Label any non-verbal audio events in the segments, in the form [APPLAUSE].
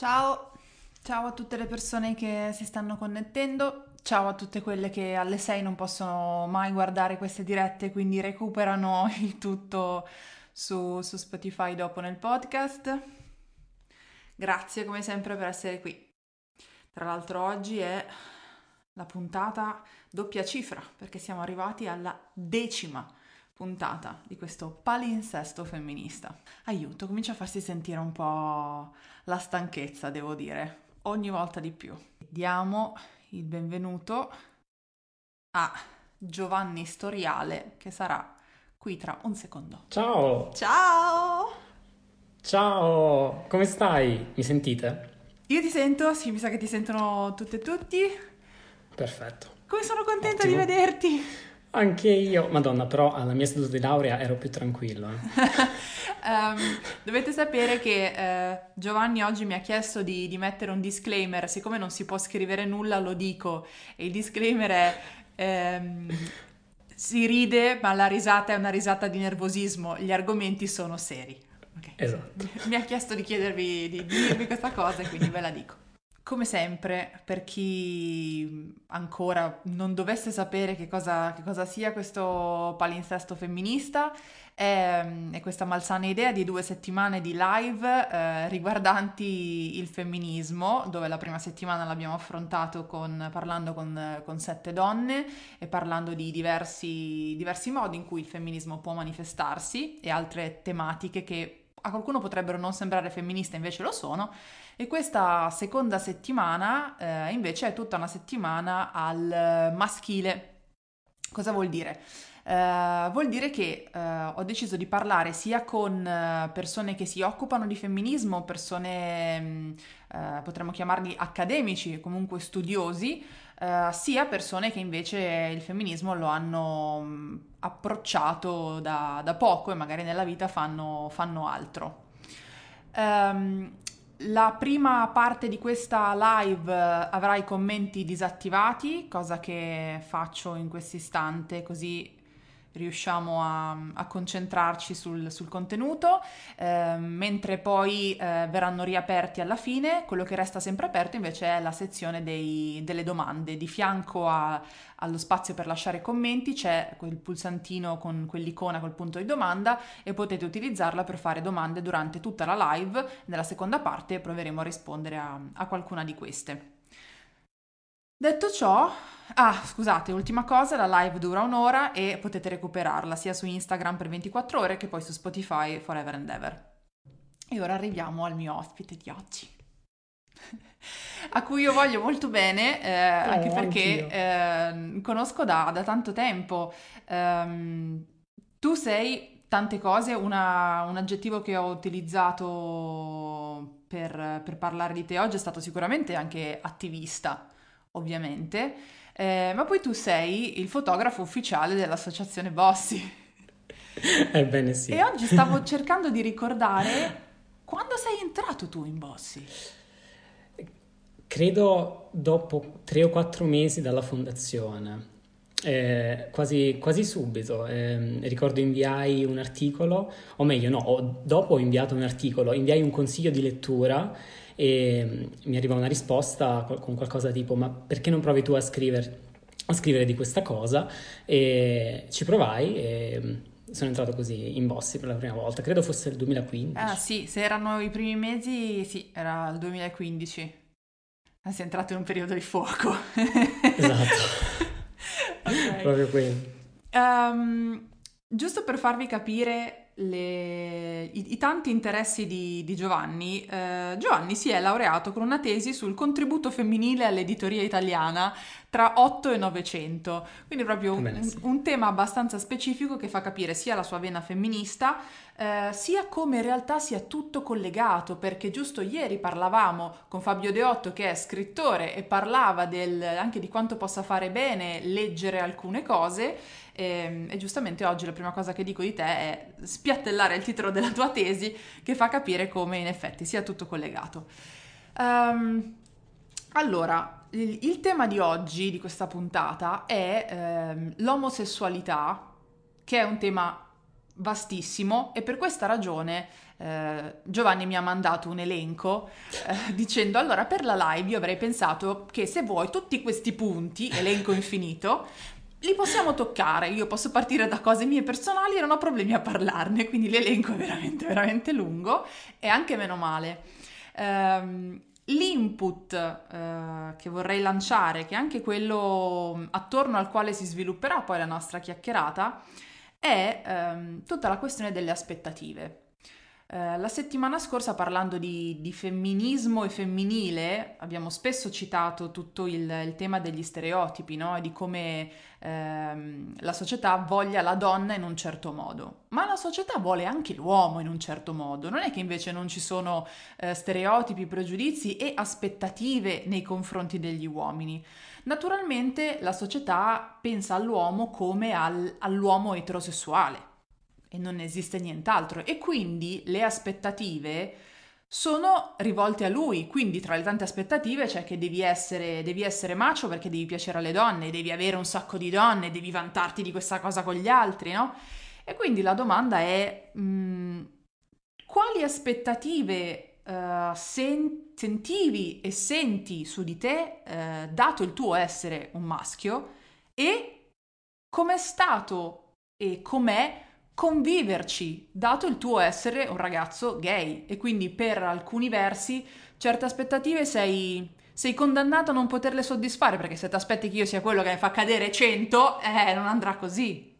Ciao, ciao a tutte le persone che si stanno connettendo, ciao a tutte quelle che alle 6 non possono mai guardare queste dirette, quindi recuperano [LAUGHS] il tutto su, su Spotify dopo nel podcast. Grazie come sempre per essere qui. Tra l'altro oggi è la puntata doppia cifra perché siamo arrivati alla decima puntata di questo palinsesto femminista. Aiuto, comincia a farsi sentire un po' la stanchezza, devo dire, ogni volta di più. Diamo il benvenuto a Giovanni Storiale che sarà qui tra un secondo. Ciao! Ciao! Ciao! Come stai? Mi sentite? Io ti sento, sì, mi sa che ti sentono tutte e tutti. Perfetto. Come sono contenta Ottimo. di vederti! Anche io, madonna, però alla mia seduta di laurea ero più tranquillo. eh. [LAUGHS] Ehm, dovete sapere che eh, Giovanni oggi mi ha chiesto di, di mettere un disclaimer, siccome non si può scrivere nulla lo dico, e il disclaimer è ehm, si ride ma la risata è una risata di nervosismo, gli argomenti sono seri. Ok. Esatto. Mi ha chiesto di chiedervi di dirvi questa cosa e quindi ve la dico. Come sempre, per chi ancora non dovesse sapere che cosa, che cosa sia questo palinsesto femminista, è, è questa malsana idea di due settimane di live eh, riguardanti il femminismo, dove la prima settimana l'abbiamo affrontato con- parlando con, con sette donne e parlando di diversi, diversi modi in cui il femminismo può manifestarsi e altre tematiche che a qualcuno potrebbero non sembrare femministe, invece lo sono. E questa seconda settimana eh, invece è tutta una settimana al maschile. Cosa vuol dire? Eh, vuol dire che eh, ho deciso di parlare sia con eh, persone che si occupano di femminismo, persone eh, potremmo chiamarli accademici, comunque studiosi, eh, sia persone che invece il femminismo lo hanno mh, approcciato da, da poco e magari nella vita fanno, fanno altro. Ehm, la prima parte di questa live avrà i commenti disattivati, cosa che faccio in questo istante così riusciamo a, a concentrarci sul, sul contenuto, eh, mentre poi eh, verranno riaperti alla fine. Quello che resta sempre aperto invece è la sezione dei- delle domande. Di fianco a- allo spazio per lasciare commenti c'è quel pulsantino con quell'icona col punto di domanda e potete utilizzarla per fare domande durante tutta la live. Nella seconda parte proveremo a rispondere a, a qualcuna di queste. Detto ciò, ah, scusate, ultima cosa, la live dura un'ora e potete recuperarla sia su Instagram per 24 ore che poi su Spotify forever and ever. E ora arriviamo al mio ospite di oggi, [LAUGHS] a cui io voglio molto bene, eh, anche Oh, perché anch'io. eh, conosco da, da tanto tempo. Ehm, tu sei tante cose, una- un aggettivo che ho utilizzato per, per parlare di te oggi è stato sicuramente anche attivista, ovviamente, Eh, ma poi tu sei il fotografo ufficiale dell'associazione Bossi. [LAUGHS] Ebbene sì. E oggi stavo cercando di ricordare quando sei entrato tu in Bossi. Credo dopo tre o quattro mesi dalla fondazione, eh, quasi, quasi subito. ehm, ricordo inviai un articolo, o meglio, no, dopo ho inviato un articolo, inviai un consiglio di lettura e mm, mi arriva una risposta con qualcosa tipo: Ma perché non provi tu a scrivere, a scrivere di questa cosa? E ci provai e mm, sono entrato così in Bossi per la prima volta. Credo fosse il 2015. Ah sì, se erano i primi mesi, sì, era il 2015. Ah, sei entrato in un periodo di fuoco. Esatto. [LAUGHS] Ok. Proprio quello. Ehm, giusto per farvi capire le- i, i tanti interessi di, di Giovanni, eh, Giovanni si è laureato con una tesi sul contributo femminile all'editoria italiana tra 8 e 900, quindi proprio un, Bene, sì. un tema abbastanza specifico che fa capire sia la sua vena femminista, eh, sia come in realtà sia tutto collegato, perché giusto ieri parlavamo con Fabio Deotto che è scrittore e parlava del- anche di quanto possa fare bene leggere alcune cose e, e giustamente oggi la prima cosa che dico di te è spiattellare il titolo della tua tesi che fa capire come in effetti sia tutto collegato. Ehm, allora, il, il tema di oggi, di questa puntata, è ehm, l'omosessualità, che è un tema vastissimo e per questa ragione eh, Giovanni mi ha mandato un elenco eh, [LAUGHS] dicendo allora per la live io avrei pensato che se vuoi tutti questi punti, elenco infinito, li possiamo toccare, io posso partire da cose mie personali e non ho problemi a parlarne, quindi l'elenco è veramente, veramente lungo e anche meno male. Um, l'input uh, che vorrei lanciare, che è anche quello attorno al quale si svilupperà poi la nostra chiacchierata, è um, tutta la questione delle aspettative. Eh, la settimana scorsa parlando di, di, femminismo e femminile abbiamo spesso citato tutto il, il tema degli stereotipi no? di come ehm, la società voglia la donna in un certo modo, ma la società vuole anche l'uomo in un certo modo, non è che invece non ci sono eh, stereotipi, pregiudizi e aspettative nei confronti degli uomini. Naturalmente la società pensa all'uomo come al, all'uomo eterosessuale e non esiste nient'altro. E quindi le aspettative sono rivolte a lui, quindi tra le tante aspettative c'è che devi essere, devi essere macio perché devi piacere alle donne, devi avere un sacco di donne, devi vantarti di questa cosa con gli altri, no? E quindi la domanda è mh, mm, quali aspettative uh, sen- sentivi e senti su di te uh, dato il tuo essere un maschio? E com'è stato e com'è conviverci, dato il tuo essere un ragazzo gay e quindi per alcuni versi certe aspettative sei, sei condannato a non poterle soddisfare perché se ti aspetti che io sia quello che mi fa cadere 100, eh, non andrà così.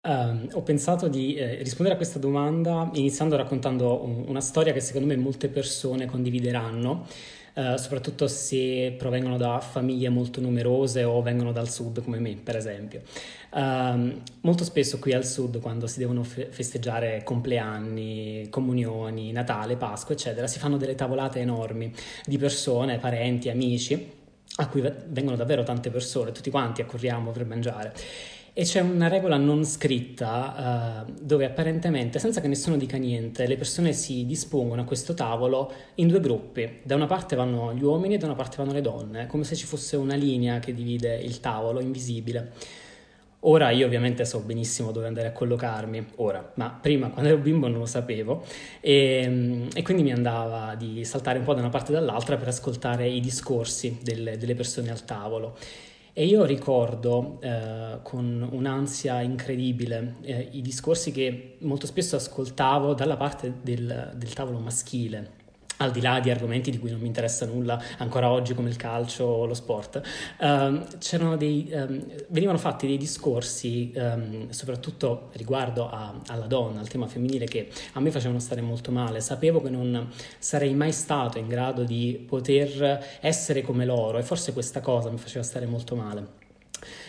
Um, ho pensato di eh, rispondere a questa domanda iniziando raccontando un, una storia che secondo me molte persone condivideranno eh, soprattutto se provengono da famiglie molto numerose o vengono dal sud come me, per esempio. Uh, molto spesso qui al sud, quando si devono fe- festeggiare compleanni, comunioni, Natale, Pasqua, eccetera, si fanno delle tavolate enormi di persone, parenti, amici, a cui vengono davvero tante persone, tutti quanti accorriamo per mangiare. E c'è una regola non scritta uh, dove apparentemente, senza che nessuno dica niente, le persone si dispongono a questo tavolo in due gruppi. Da una parte vanno gli uomini e da una parte vanno le donne, come se ci fosse una linea che divide il tavolo, invisibile. Ora io ovviamente so benissimo dove andare a collocarmi, ora, ma prima [LAUGHS] quando ero bimbo non lo sapevo e, e quindi mi andava di saltare un po' da una parte e dall'altra per ascoltare i discorsi delle, delle persone al tavolo. E io ricordo eh, con un'ansia incredibile eh, i discorsi che molto spesso ascoltavo dalla parte del, del tavolo maschile al di là di argomenti di cui non mi interessa nulla ancora oggi come il calcio o lo sport, um, dei, um, venivano fatti dei discorsi um, soprattutto riguardo a, alla donna, al tema femminile che a me facevano stare molto male. Sapevo che non sarei mai stato in grado di poter essere come loro e forse questa cosa mi faceva stare molto male.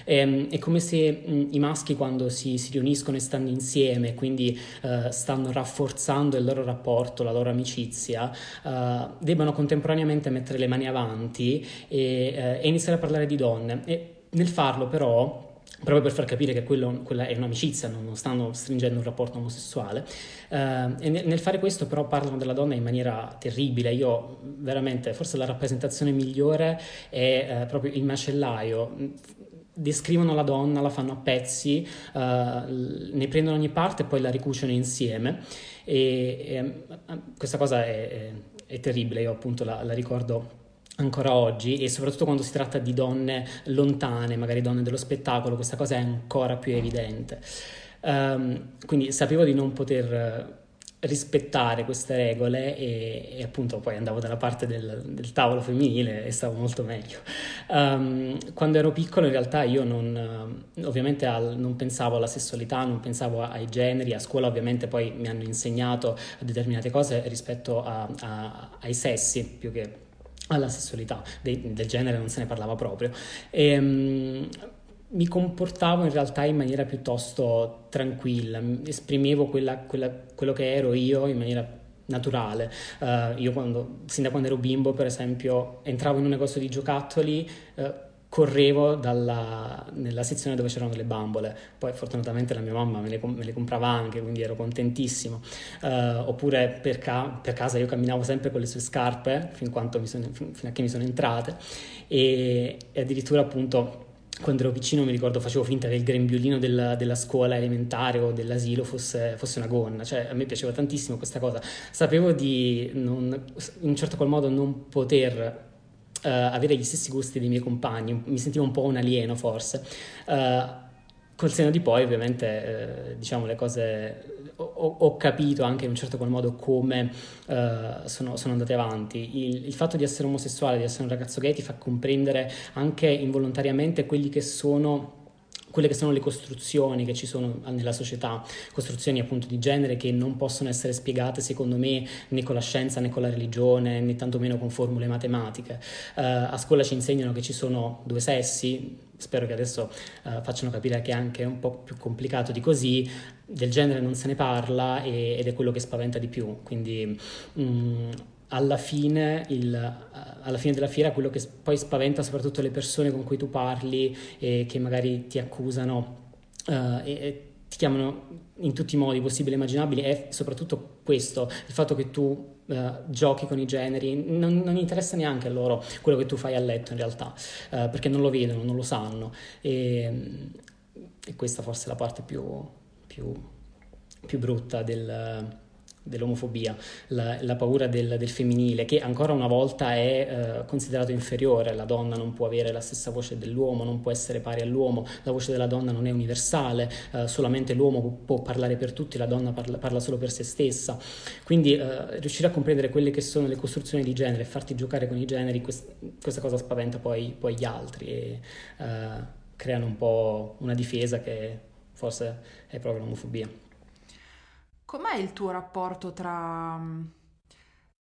È, ehm, è come se mh, i maschi quando si, si, riuniscono e stanno insieme, quindi uh, stanno rafforzando il loro rapporto, la loro amicizia, uh, debbano contemporaneamente mettere le mani avanti e, uh, e iniziare a parlare di donne. E nel farlo però proprio per far capire che quello, quella è un'amicizia, non, stanno stringendo un rapporto omosessuale. Uh, e nel, nel, fare questo però parlano della donna in maniera terribile. Io veramente, forse la rappresentazione migliore è uh, proprio il macellaio descrivono la donna, la fanno a pezzi, uh, ne prendono ogni parte e poi la ricuciono insieme. E, e questa cosa è, è, è, terribile, io appunto la, la ricordo ancora oggi e soprattutto quando si tratta di donne lontane, magari donne dello spettacolo, questa cosa è ancora più evidente. Um, quindi sapevo di non poter rispettare queste regole e, e, appunto poi andavo dalla parte del, del, tavolo femminile e stavo molto meglio. Um, quando ero piccolo in realtà io non, ovviamente al, non pensavo alla sessualità, non pensavo ai generi, a scuola ovviamente poi mi hanno insegnato determinate cose rispetto a, a, ai sessi più che alla sessualità, De, del genere non se ne parlava proprio. E, um, mi comportavo in realtà in maniera piuttosto tranquilla, esprimevo quella, quella, quello che ero io in maniera naturale. Uh, io quando, sin da quando ero bimbo, per esempio, entravo in un negozio di giocattoli, uh, correvo dalla, nella sezione dove c'erano le bambole. Poi fortunatamente la mia mamma me le, me le comprava anche, quindi ero contentissimo. Uh, oppure per, ca- per, casa io camminavo sempre con le sue scarpe fin, sono, fin, fino a che mi sono entrate e, e addirittura appunto quando ero piccino mi ricordo facevo finta che il grembiulino della, della scuola elementare o dell'asilo fosse, fosse, una gonna, cioè a me piaceva tantissimo questa cosa, sapevo di non, in un certo qual modo non poter uh, avere gli stessi gusti dei miei compagni, mi sentivo un po' un alieno forse. Uh, col seno di poi ovviamente eh, diciamo le cose ho, ho, capito anche in un certo qual modo come eh, sono, sono, andate avanti. Il, il, fatto di essere omosessuale di essere un ragazzo gay ti fa comprendere anche involontariamente quelli che sono quelle che sono le costruzioni che ci sono nella società, costruzioni appunto di genere che non possono essere spiegate secondo me né con la scienza né con la religione né tantomeno con formule matematiche. Uh, a scuola ci insegnano che ci sono due sessi, spero che adesso uh, facciano capire che è anche un po' più complicato di così, del genere non se ne parla e, ed è quello che spaventa di più, quindi... Um, alla fine, il, alla fine, della fiera quello che poi spaventa soprattutto le persone con cui tu parli e che magari ti accusano uh, e, e, ti chiamano in tutti i modi possibili e immaginabili è soprattutto questo, il fatto che tu uh, giochi con i generi, non, non, interessa neanche a loro quello che tu fai a letto in realtà, uh, perché non lo vedono, non lo sanno. E, e questa forse è la parte più, più, più brutta del dell'omofobia, la, la paura del, del, femminile, che ancora una volta è eh, considerato inferiore, la donna non può avere la stessa voce dell'uomo, non può essere pari all'uomo, la voce della donna non è universale, eh, solamente l'uomo può parlare per tutti, la donna parla, parla solo per se stessa. Quindi eh, riuscire a comprendere quelle che sono le costruzioni di genere e farti giocare con i generi, quest, questa cosa spaventa poi, poi gli altri e eh, creano un po' una difesa che forse è proprio l'omofobia. Com'è il tuo rapporto tra,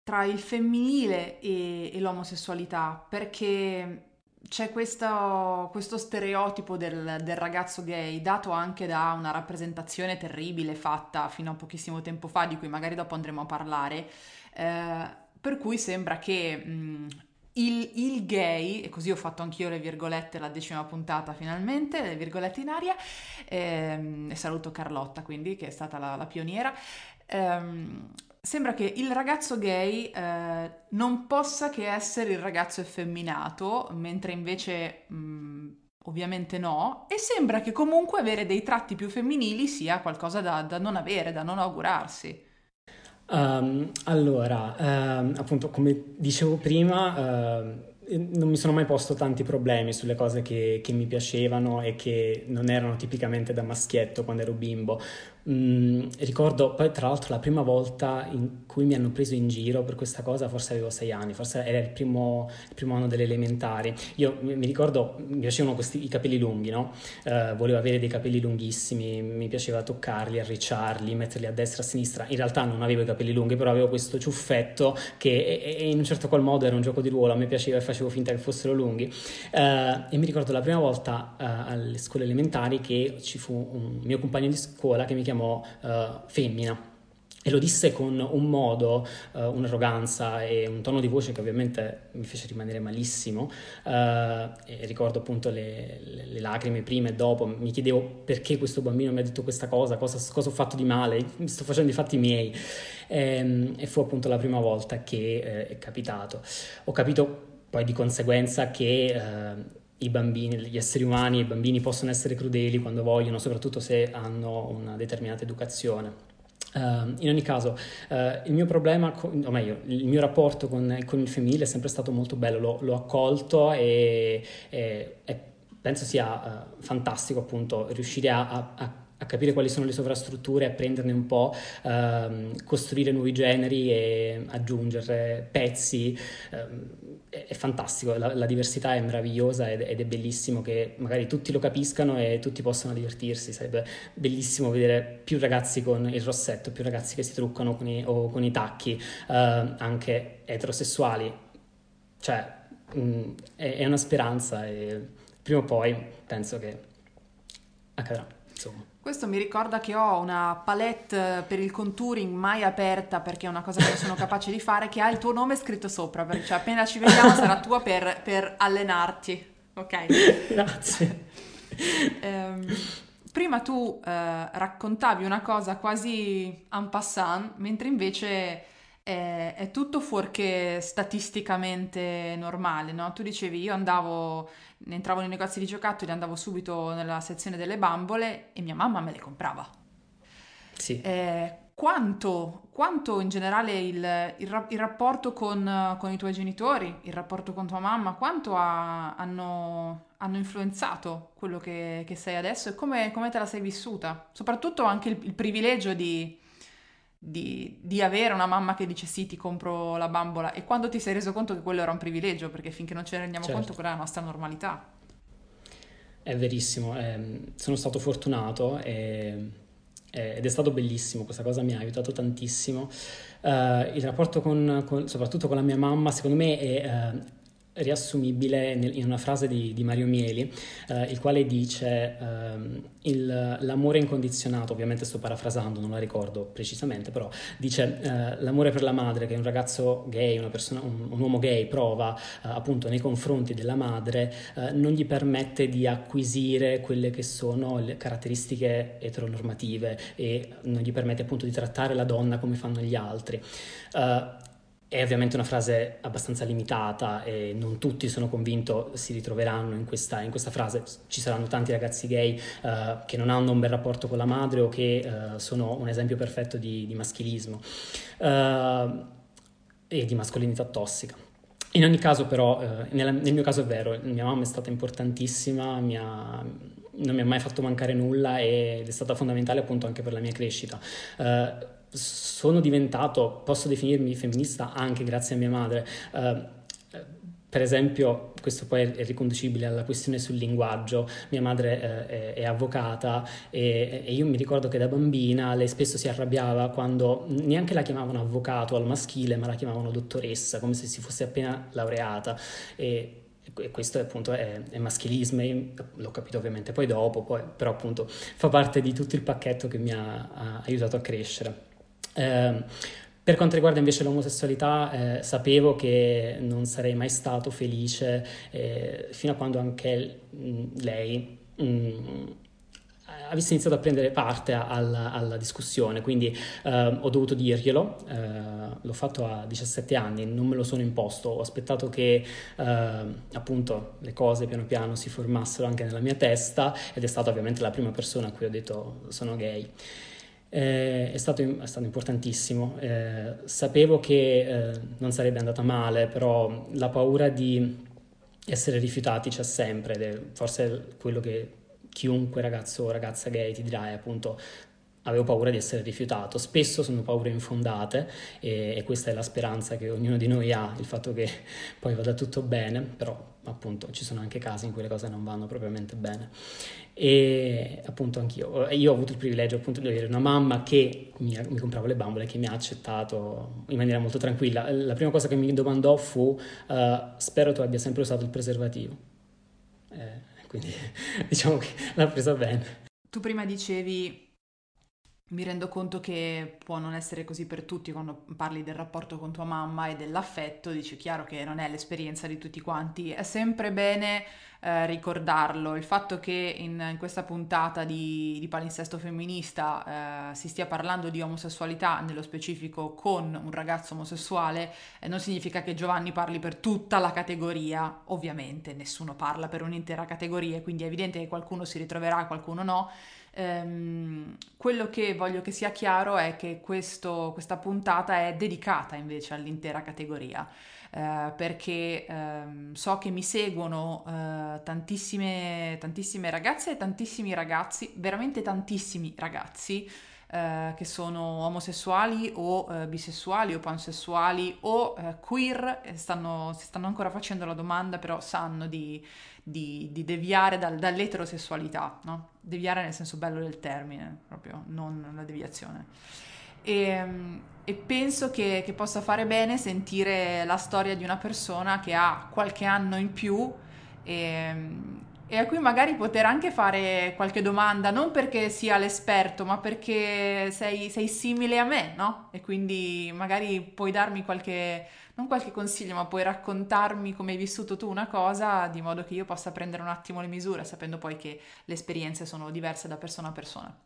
tra il femminile e, e, l'omosessualità? Perché c'è questo, questo stereotipo del, del, ragazzo gay dato anche da una rappresentazione terribile fatta fino a pochissimo tempo fa, di cui magari dopo andremo a parlare, eh, per cui sembra che mh, il, il, gay, e così ho fatto anch'io le virgolette la decima puntata finalmente, le virgolette in aria, ehm, e saluto Carlotta quindi che è stata la, la pioniera, ehm, sembra che il ragazzo gay eh, non possa che essere il ragazzo effeminato, mentre invece... Mh, ovviamente no, e sembra che comunque avere dei tratti più femminili sia qualcosa da, da non avere, da non augurarsi. Um, allora, um, appunto, come dicevo prima, uh, non mi sono mai posto tanti problemi sulle cose che, che, mi piacevano e che non erano tipicamente da maschietto quando ero bimbo. Mm, ricordo poi tra l'altro la prima volta in cui mi hanno preso in giro per questa cosa, forse avevo sei anni, forse era il primo, il primo anno delle elementari. Io mi ricordo, mi piacevano questi, i capelli lunghi, no? Uh, volevo avere dei capelli lunghissimi, mi piaceva toccarli, arricciarli, metterli a destra a sinistra. In realtà non avevo i capelli lunghi, però avevo questo ciuffetto che e, e in un certo qual modo era un gioco di ruolo, a me piaceva e facevo finta che fossero lunghi. Uh, e mi ricordo la prima volta uh, alle scuole elementari che ci fu un mio compagno di scuola che mi chiamò chiamo uh, femmina. E lo disse con un modo, uh, un'arroganza e un tono di voce che ovviamente mi fece rimanere malissimo. Uh, ricordo appunto le, le, le, lacrime prima e dopo. Mi chiedevo perché questo bambino mi ha detto questa cosa, cosa, cosa ho fatto di male, mi sto facendo i fatti miei. E, ehm, e fu appunto la prima volta che eh, è capitato. Ho capito poi di conseguenza che... Eh, i bambini, gli esseri umani, i bambini possono essere crudeli quando vogliono, soprattutto se hanno una determinata educazione. Uh, in ogni caso, uh, il mio problema, con, o meglio, il mio rapporto con, con, il femminile è sempre stato molto bello, l'ho, l'ho accolto e, e, e, penso sia uh, fantastico appunto riuscire a, a, a a capire quali sono le sovrastrutture, a prenderne un po', ehm, costruire nuovi generi e aggiungere pezzi. Ehm, è, fantastico, la, la, diversità è meravigliosa ed, ed, è bellissimo che magari tutti lo capiscano e tutti possano divertirsi. Sarebbe bellissimo vedere più ragazzi con il rossetto, più ragazzi che si truccano con i, o con i tacchi, eh, anche eterosessuali. Cioè, mh, mm, è, è una speranza e prima o poi penso che accadrà. Insomma. Questo mi ricorda che ho una palette per il contouring mai aperta perché è una cosa che non sono capace di fare, che ha il tuo nome scritto sopra, perché cioè, appena ci vediamo sarà tua per, per allenarti. Ok? Grazie. um, [LAUGHS] prima tu uh, raccontavi una cosa quasi en passant, mentre invece è, è tutto fuorché statisticamente normale, no? Tu dicevi, io andavo, entravo nei negozi di giocattoli, andavo subito nella sezione delle bambole e mia mamma me le comprava. Sì. Eh, quanto, quanto in generale il, il, il rapporto con, con, i tuoi genitori, il rapporto con tua mamma, quanto ha, hanno, hanno, influenzato quello che, che, sei adesso e come, come, te la sei vissuta? Soprattutto anche il, il privilegio di, di, di, avere una mamma che dice sì, ti compro la bambola e quando ti sei reso conto che quello era un privilegio, perché finché non ce ne rendiamo certo. conto quella è la nostra normalità. È verissimo, eh, sono stato fortunato e ed è stato bellissimo, questa cosa mi ha aiutato tantissimo. Uh, il rapporto con, con, soprattutto con la mia mamma, secondo me, è uh, riassumibile in una frase di, di Mario Mieli, eh, il quale dice eh, il, l'amore incondizionato, ovviamente sto parafrasando, non la ricordo precisamente, però dice eh, l'amore per la madre che un ragazzo gay, persona, un, un uomo gay prova eh, appunto nei confronti della madre, eh, non gli permette di acquisire quelle che sono le caratteristiche eteronormative e non gli permette appunto di trattare la donna come fanno gli altri. È ovviamente una frase abbastanza limitata e non tutti sono convinto si ritroveranno in questa, in questa frase. Ci saranno tanti ragazzi gay uh, che non hanno un bel rapporto con la madre o che uh, sono un esempio perfetto di, di maschilismo uh, e di mascolinità tossica. In ogni caso però, nella, nel mio caso è vero, mia mamma è stata importantissima, mi ha, non mi ha mai fatto mancare nulla ed è stata fondamentale appunto anche per la mia crescita sono diventato, posso definirmi femminista anche grazie a mia madre. Uh, per esempio, questo poi è riconducibile alla questione sul linguaggio. Mia madre eh, è, è, avvocata e, e, io mi ricordo che da bambina lei spesso si arrabbiava quando neanche la chiamavano avvocato al maschile, ma la chiamavano dottoressa, come se si fosse appena laureata. E, e questo appunto è, è maschilismo, l'ho capito ovviamente poi dopo, poi, però appunto fa parte di tutto il pacchetto che mi ha, ha aiutato a crescere. Eh, per quanto riguarda invece l'omosessualità, eh, sapevo che non sarei mai stato felice eh, fino a quando anche lei mh, avesse iniziato a prendere parte alla, alla discussione, quindi eh, ho dovuto dirglielo, eh, l'ho fatto a 17 anni, non me lo sono imposto, ho aspettato che eh, appunto le cose piano piano si formassero anche nella mia testa ed è stata ovviamente la prima persona a cui ho detto sono gay eh, è, stato, è, stato, importantissimo. Eh, sapevo che eh, non sarebbe andata male, però la paura di essere rifiutati c'è sempre ed è forse quello che chiunque ragazzo o ragazza gay ti dirà è appunto avevo paura di essere rifiutato. Spesso sono paure infondate e, e, questa è la speranza che ognuno di noi ha, il fatto che poi vada tutto bene, però appunto ci sono anche casi in cui le cose non vanno propriamente bene. E appunto anch'io, io ho avuto il privilegio appunto di avere una mamma che mi, mi comprava le bambole, che mi ha accettato in maniera molto tranquilla. La prima cosa che mi domandò fu, uh, spero tu abbia sempre usato il preservativo. Eh, quindi [LAUGHS] diciamo che l'ha presa bene. Tu prima dicevi mi rendo conto che può non essere così per tutti quando parli del rapporto con tua mamma e dell'affetto, dici chiaro che non è l'esperienza di tutti quanti, è sempre bene eh, ricordarlo, il fatto che in, in questa puntata di, di palinsesto femminista eh, si stia parlando di omosessualità, nello specifico con un ragazzo omosessuale, eh, non significa che Giovanni parli per tutta la categoria, ovviamente nessuno parla per un'intera categoria, quindi è evidente che qualcuno si ritroverà, qualcuno no, Ehm, quello che voglio che sia chiaro è che questo, questa puntata è dedicata invece all'intera categoria. Eh, perché ehm, so che mi seguono eh, tantissime, tantissime ragazze e tantissimi ragazzi, veramente tantissimi ragazzi eh, che sono omosessuali o eh, bisessuali o pansessuali o eh, queer, stanno, si stanno ancora facendo la domanda, però sanno di, di, di deviare dal, dall'eterosessualità, no? Deviare nel senso bello del termine, proprio, non la deviazione. E, ehm, e penso che, che, possa fare bene sentire la storia di una persona che ha qualche anno in più e, e a cui magari poter anche fare qualche domanda, non perché sia l'esperto, ma perché sei, sei simile a me, no? E quindi magari puoi darmi qualche, non qualche consiglio, ma puoi raccontarmi come hai vissuto tu una cosa, di modo che io possa prendere un attimo le misure, sapendo poi che le esperienze sono diverse da persona a persona.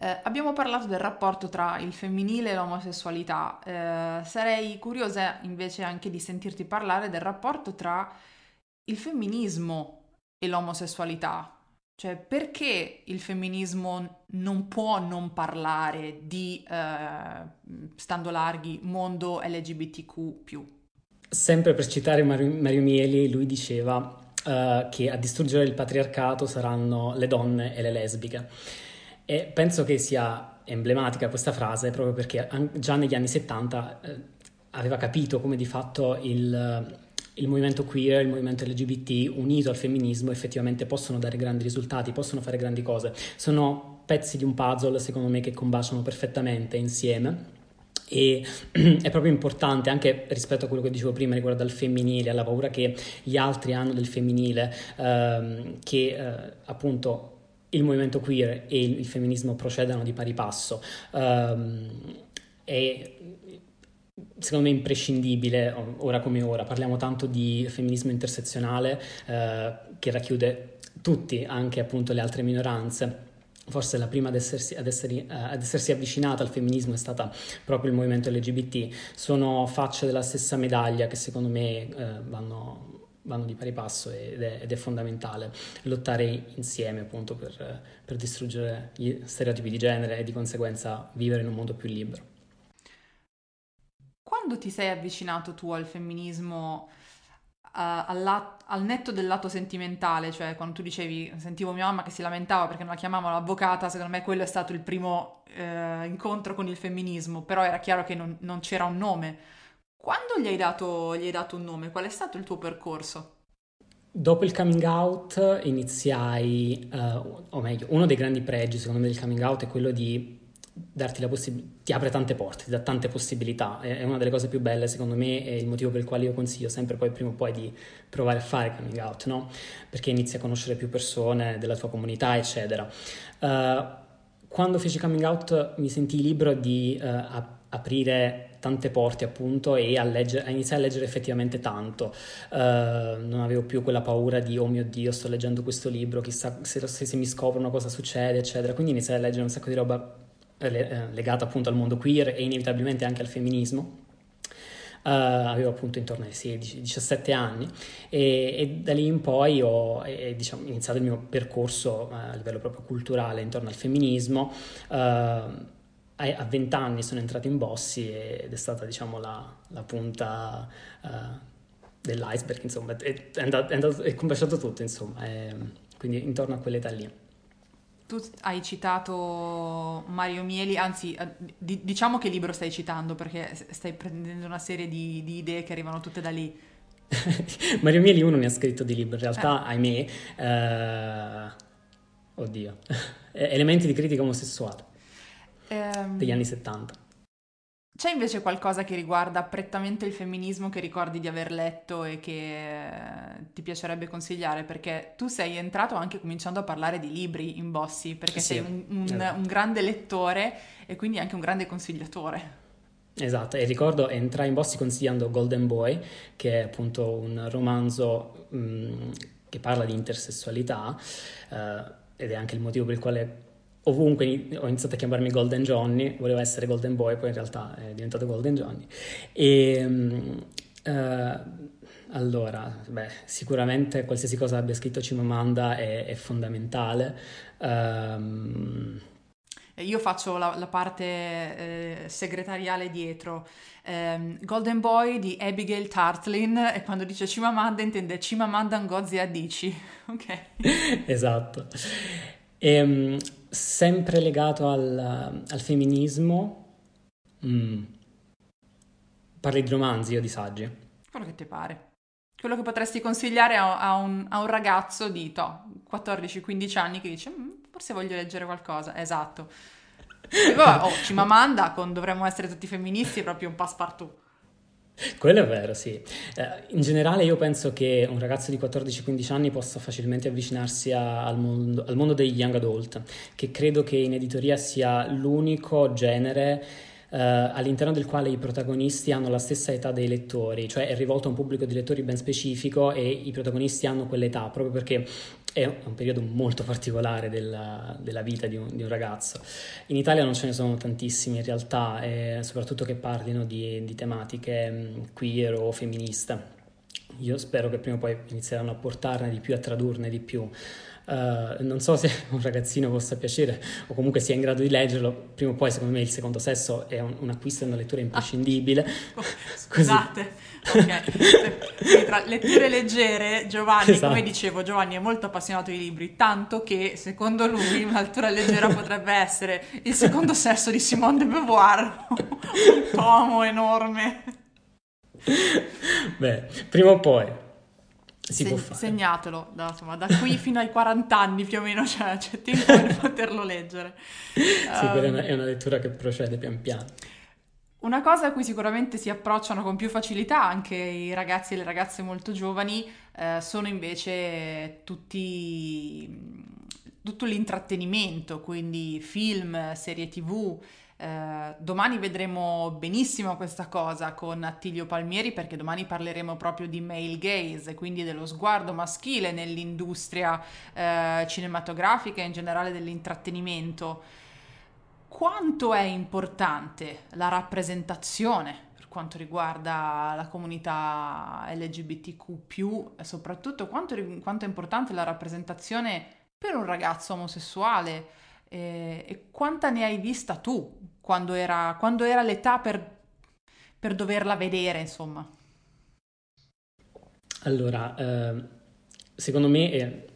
Eh, abbiamo parlato del rapporto tra il femminile e l'omosessualità. Eh, sarei curiosa invece anche di sentirti parlare del rapporto tra il femminismo e l'omosessualità. Cioè, perché il femminismo non può non parlare di, eh, stando larghi, mondo LGBTQ? Sempre per citare Mario, Mario Mieli, lui diceva uh, che a distruggere il patriarcato saranno le donne e le lesbiche. E penso che sia emblematica questa frase proprio perché già negli anni 70 eh, aveva capito come di fatto il, il movimento queer, il movimento LGBT unito al femminismo effettivamente possono dare grandi risultati, possono fare grandi cose. Sono pezzi di un puzzle, secondo me, che combaciano perfettamente insieme. E [CLEARS THROAT] è proprio importante anche rispetto a quello che dicevo prima riguardo al femminile, alla paura che gli altri hanno del femminile, ehm, che eh, appunto il movimento queer e il, femminismo procedano di pari passo. Um, è secondo me imprescindibile ora come ora. Parliamo tanto di femminismo intersezionale eh, che racchiude tutti, anche appunto le altre minoranze. Forse la prima ad essersi, ad, essere, uh, ad essersi, avvicinata al femminismo è stata proprio il movimento LGBT. Sono facce della stessa medaglia che secondo me uh, vanno, vanno, di pari passo ed è, ed è, fondamentale lottare insieme appunto per, per distruggere gli stereotipi di genere e di conseguenza vivere in un mondo più libero quando ti sei avvicinato tu al femminismo uh, al, al, netto del lato sentimentale, cioè quando tu dicevi, sentivo mia mamma che si lamentava perché non la chiamavano avvocata, secondo me quello è stato il primo uh, incontro con il femminismo, però era chiaro che non, non c'era un nome. Quando gli hai, dato, gli hai dato un nome? Qual è stato il tuo percorso? Dopo il coming out iniziai, uh, o meglio, uno dei grandi pregi secondo me del coming out è quello di darti la possibilità, ti apre tante porte, ti dà tante possibilità, è una delle cose più belle secondo me e il motivo per il quale io consiglio sempre poi prima o poi di provare a fare coming out, no? Perché inizi a conoscere più persone della tua comunità, eccetera. Uh, quando feci coming out mi sentii libero di uh, ap- aprire tante porte appunto e a, leggere, a iniziare a leggere effettivamente tanto. Uh, non avevo più quella paura di oh mio Dio sto leggendo questo libro, chissà se, se, se mi scoprono cosa succede eccetera. Quindi iniziai a leggere un sacco di roba eh, legata appunto al mondo queer e inevitabilmente anche al femminismo. Uh, avevo appunto intorno ai 16-17 anni e, e, da lì in poi ho e, diciamo, iniziato il mio percorso uh, a livello proprio culturale intorno al femminismo. Uh, a 20 anni sono entrato in Bossi ed è stata diciamo la, la punta dell'iceberg, insomma, è, è, andato, è, andato, è combaciato tutto, insomma, quindi intorno a quell'età lì tu hai citato Mario Mieli, anzi eh, di- diciamo che libro stai citando perché stai prendendo una serie di, di idee che arrivano tutte da lì. [LAUGHS] Mario Mieli uno ne ha scritto di libro, in realtà, eh. ahimè, eh, oddio, [LAUGHS] elementi di critica omosessuale ehm... degli anni 70. C'è invece qualcosa che riguarda prettamente il femminismo che ricordi di aver letto e che ti piacerebbe consigliare? Perché tu sei entrato anche cominciando a parlare di libri in Bossi, perché sì, sei un, un, esatto. un, grande lettore e quindi anche un grande consigliatore. Esatto, e ricordo entrai in Bossi consigliando Golden Boy, che è appunto un romanzo mh, che parla di intersessualità eh, ed è anche il motivo per il quale ovunque ho iniziato a chiamarmi Golden Johnny, volevo essere Golden Boy, poi in realtà è diventato Golden Johnny. E, uh, allora, beh, sicuramente qualsiasi cosa abbia scritto Cimamanda è, è fondamentale. Um, io faccio la, la parte eh, segretariale dietro. Eh, Golden Boy di Abigail Tartlin e quando dice Cimamanda intende Cimamanda Ngozi Adichie. [LAUGHS] ok. [LAUGHS] esatto. E, um, sempre legato al, al femminismo, mm. parli di romanzi o di saggi? Quello che ti pare. Quello che potresti consigliare a, a, un, a un, ragazzo di to, 14-15 anni che dice mm, forse voglio leggere qualcosa. Esatto. E poi, oh, Cimamanda con dovremmo essere tutti femministi è proprio un passepartout. [LAUGHS] Quello è vero, sì. Eh, in generale io penso che un ragazzo di 14-15 anni possa facilmente avvicinarsi a, al, mondo, al, mondo, degli young adult, che credo che in editoria sia l'unico genere eh, all'interno del quale i protagonisti hanno la stessa età dei lettori, cioè è rivolto a un pubblico di lettori ben specifico e i protagonisti hanno quell'età, proprio perché è un periodo molto particolare della, della vita di un, di un, ragazzo. In Italia non ce ne sono tantissimi in realtà, eh, soprattutto che parlino di, di tematiche mm, queer o femminista. Io spero che prima o poi inizieranno a portarne di più, a tradurne di più. Uh, non so se [LAUGHS] un ragazzino possa piacere o comunque sia in grado di leggerlo, prima o poi secondo me il secondo sesso è un, un acquisto e una lettura imprescindibile. [LAUGHS] Ah, scusate, ok. Tra letture leggere, Giovanni, esatto. come dicevo, Giovanni è molto appassionato di libri, tanto che secondo lui una lettura leggera potrebbe essere Il secondo sesso di Simone de Beauvoir, un tomo enorme. Beh, prima o poi si Se- può fare. Segnatelo, da, insomma, da qui fino ai 40 anni più o meno cioè, c'è tempo per poterlo leggere. sì, um, è una, ehm, è una lettura che procede pian piano. Una cosa a cui sicuramente si approcciano con più facilità anche i ragazzi e le ragazze molto giovani eh, sono invece tutti, tutto l'intrattenimento, quindi film, serie tv, eh, domani vedremo benissimo questa cosa con Attilio Palmieri perché domani parleremo proprio di male gaze, quindi dello sguardo maschile nell'industria eh, cinematografica e in generale dell'intrattenimento. Quanto è importante la rappresentazione per quanto riguarda la comunità LGBTQ, e soprattutto quanto, quanto è importante la rappresentazione per un ragazzo omosessuale? E, e quanta ne hai vista tu quando era, quando era l'età per, per, doverla vedere, insomma? Allora, eh, secondo me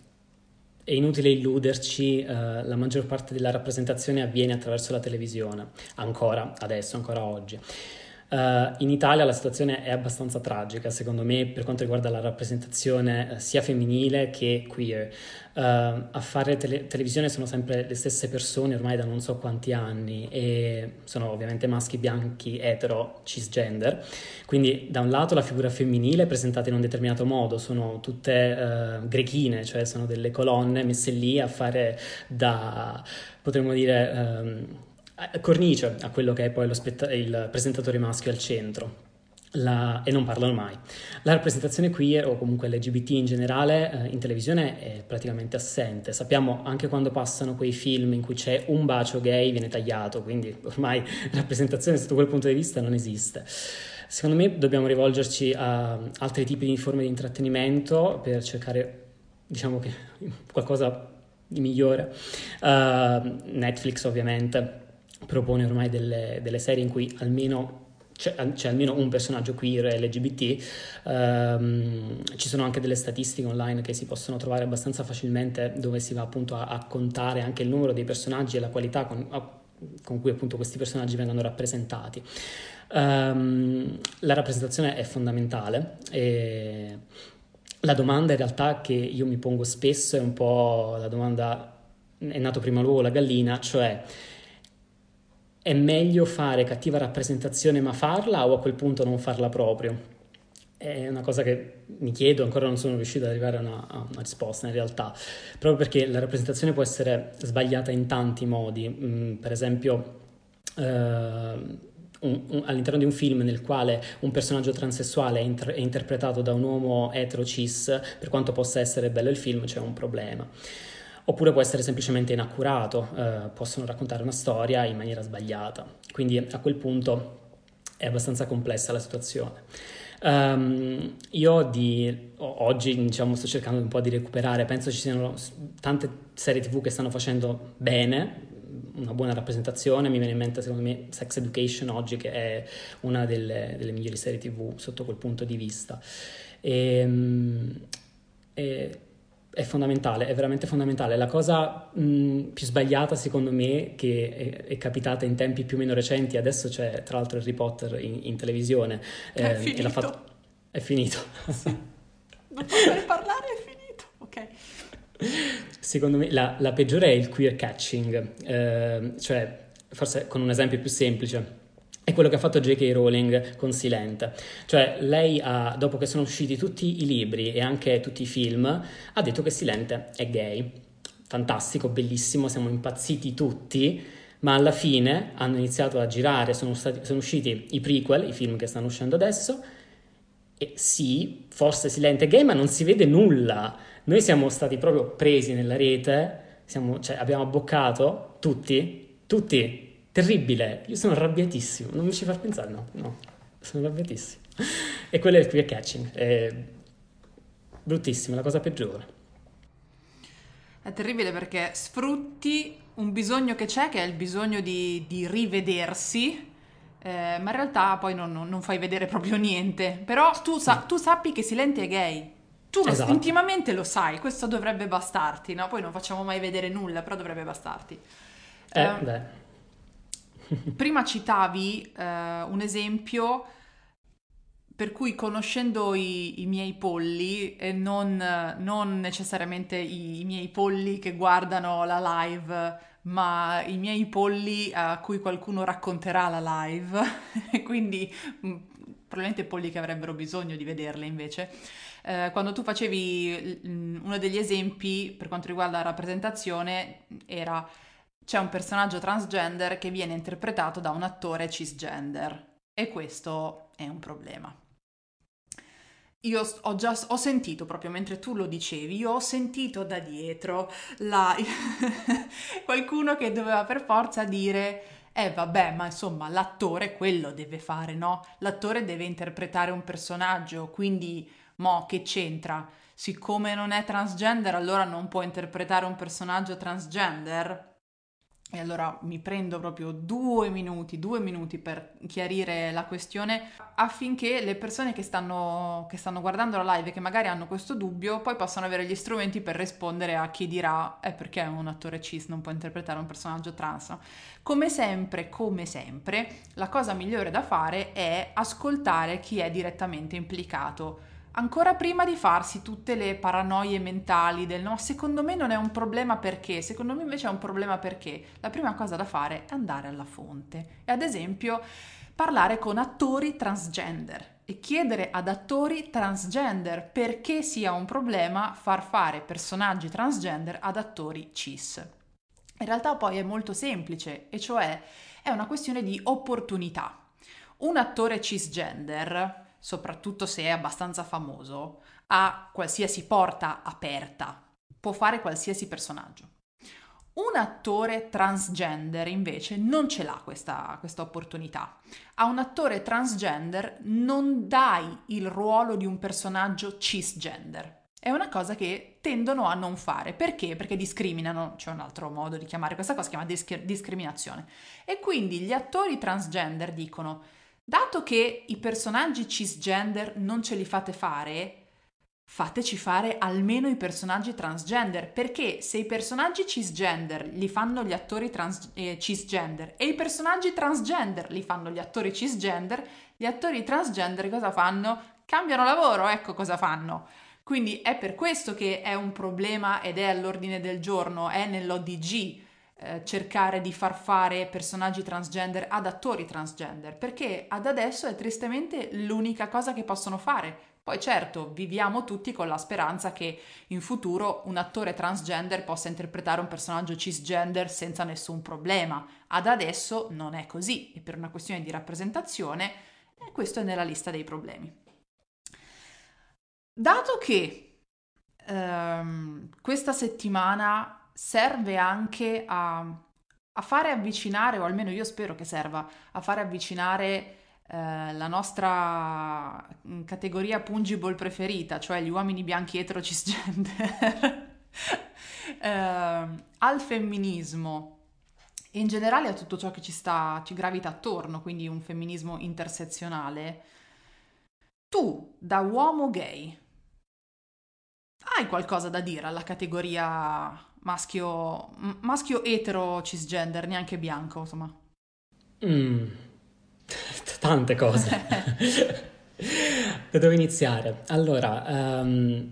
è, inutile illuderci, eh, la maggior parte della rappresentazione avviene attraverso la televisione, ancora adesso, ancora oggi. Uh, in Italia la situazione è abbastanza tragica, secondo me, per quanto riguarda la rappresentazione uh, sia femminile che queer. Uh, a fare tele- televisione sono sempre le stesse persone ormai da non so quanti anni e sono ovviamente maschi bianchi, etero, cisgender. Quindi da un lato la figura femminile è presentata in un determinato modo, sono tutte grechine, cioè sono delle colonne messe lì a fare da, potremmo dire... Um, eh, cornice a quello che è poi spett- il presentatore maschio al centro. La, e non parlano mai. La rappresentazione queer o comunque LGBT in generale eh, in televisione è praticamente assente. Sappiamo anche quando passano quei film in cui c'è un bacio gay viene tagliato, quindi ormai [LAUGHS] rappresentazione sotto quel punto di vista non esiste. Secondo me dobbiamo rivolgerci a altri tipi di forme di intrattenimento per cercare, diciamo che [LAUGHS] qualcosa di migliore. Uh, Netflix ovviamente propone ormai delle, delle serie in cui almeno c'è, c'è, almeno un personaggio queer LGBT, um, ci sono anche delle statistiche online che si possono trovare abbastanza facilmente dove si va appunto a, a contare anche il numero dei personaggi e la qualità con, a, con cui appunto questi personaggi vengono rappresentati. Um, la rappresentazione è fondamentale e la domanda in realtà che io mi pongo spesso è un po' la domanda è nato prima l'uovo la gallina, cioè è meglio fare cattiva rappresentazione ma farla o a quel punto non farla proprio? È una cosa che mi chiedo, ancora non sono riuscito ad arrivare a una, a una risposta in realtà, proprio perché la rappresentazione può essere sbagliata in tanti modi, mm, per esempio... Uh, un, un, all'interno di un film nel quale un personaggio transessuale è, inter- è, interpretato da un uomo etero cis, per quanto possa essere bello il film, c'è un problema oppure può essere semplicemente inaccurato, eh, possono raccontare una storia in maniera sbagliata. Quindi a quel punto è abbastanza complessa la situazione. Um, io di, oggi diciamo, sto cercando un po' di recuperare, penso ci siano tante serie tv che stanno facendo bene, una buona rappresentazione, mi viene in mente secondo me Sex Education oggi che è una delle, delle migliori serie tv sotto quel punto di vista. E, ehm, e è fondamentale, è veramente fondamentale. La cosa mh, più sbagliata, secondo me, che è, è, capitata in tempi più o meno recenti, adesso c'è tra l'altro Harry Potter in, in televisione. Eh, è finito. Fatto... È finito. [LAUGHS] Sì. Non [LAUGHS] posso parlare, è finito. Ok. Secondo me la, la peggiore è il queer catching, eh, cioè forse con un esempio più semplice è quello che ha fatto J.K. Rowling con Silente. Cioè, lei ha, dopo che sono usciti tutti i libri e anche tutti i film, ha detto che Silente è gay. Fantastico, bellissimo, siamo impazziti tutti, ma alla fine hanno iniziato a girare, sono, stati, sono usciti i prequel, i film che stanno uscendo adesso, e sì, forse Silente è gay, ma non si vede nulla noi siamo stati proprio presi nella rete, siamo, cioè, abbiamo abboccato tutti, tutti, terribile, io sono arrabbiatissimo, non mi ci far pensare, no, no, sono arrabbiatissimo. E quello è il queer catching, è bruttissimo, è la cosa peggiore. È terribile perché sfrutti un bisogno che c'è, che è il bisogno di, di rivedersi, eh, ma in realtà poi non, non, fai vedere proprio niente. Però tu, sa- tu sappi che Silenti è gay. Tu esatto. intimamente lo sai, questo dovrebbe bastarti, no? Poi non facciamo mai vedere nulla, però dovrebbe bastarti. Eh, eh beh. Prima citavi eh, un esempio per cui conoscendo i, i miei polli e non, non necessariamente i, i, miei polli che guardano la live, ma i miei polli a cui qualcuno racconterà la live, [LAUGHS] quindi mm, probabilmente polli che avrebbero bisogno di vederle invece. Eh, quando tu facevi uno degli esempi per quanto riguarda la rappresentazione era c'è un personaggio transgender che viene interpretato da un attore cisgender e questo è un problema. Io ho già ho sentito proprio mentre tu lo dicevi, io ho sentito da dietro la, [LAUGHS] qualcuno che doveva per forza dire eh vabbè, ma insomma, l'attore quello deve fare, no? L'attore deve interpretare un personaggio, quindi mo che c'entra? Siccome non è transgender, allora non può interpretare un personaggio transgender? E allora mi prendo proprio due minuti, due minuti per chiarire la questione affinché le persone che stanno, che stanno guardando la live e che magari hanno questo dubbio poi possano avere gli strumenti per rispondere a chi dirà è eh, perché un attore cis non può interpretare un personaggio trans. Come sempre, come sempre, la cosa migliore da fare è ascoltare chi è direttamente implicato ancora prima di farsi tutte le paranoie mentali del no, secondo me non è un problema perché, secondo me invece è un problema perché, la prima cosa da fare è andare alla fonte e ad esempio parlare con attori transgender e chiedere ad attori transgender perché sia un problema far fare personaggi transgender ad attori cis. In realtà poi è molto semplice e cioè è una questione di opportunità. Un attore cisgender soprattutto se è abbastanza famoso, ha qualsiasi porta aperta, può fare qualsiasi personaggio. Un attore transgender invece non ce l'ha questa, questa, opportunità. A un attore transgender non dai il ruolo di un personaggio cisgender. È una cosa che tendono a non fare. Perché? Perché discriminano, c'è un altro modo di chiamare questa cosa, si chiama disc- discriminazione. E quindi gli attori transgender dicono Dato che i personaggi cisgender non ce li fate fare, fateci fare almeno i personaggi transgender, perché se i personaggi cisgender li fanno gli attori trans, eh, cisgender e i personaggi transgender li fanno gli attori cisgender, gli attori transgender cosa fanno? Cambiano lavoro, ecco cosa fanno. Quindi è per questo che è un problema ed è all'ordine del giorno, è nell'ODG eh, cercare di far fare personaggi transgender ad attori transgender, perché ad adesso è tristemente l'unica cosa che possono fare. Poi certo, viviamo tutti con la speranza che in futuro un attore transgender possa interpretare un personaggio cisgender senza nessun problema. Ad adesso non è così e per una questione di rappresentazione eh, questo è nella lista dei problemi. Dato che ehm, questa settimana serve anche a, a, fare avvicinare, o almeno io spero che serva, a fare avvicinare eh, la nostra mm, categoria pungible preferita, cioè gli uomini bianchi etero cisgender, [LAUGHS] eh, al femminismo e in generale a tutto ciò che ci sta, ci gravita attorno, quindi un femminismo intersezionale. Tu, da uomo gay, hai qualcosa da dire alla categoria maschio, maschio etero cisgender, neanche bianco, insomma. Mm. [LAUGHS] Tante cose. [LAUGHS] da dove iniziare? Allora, um,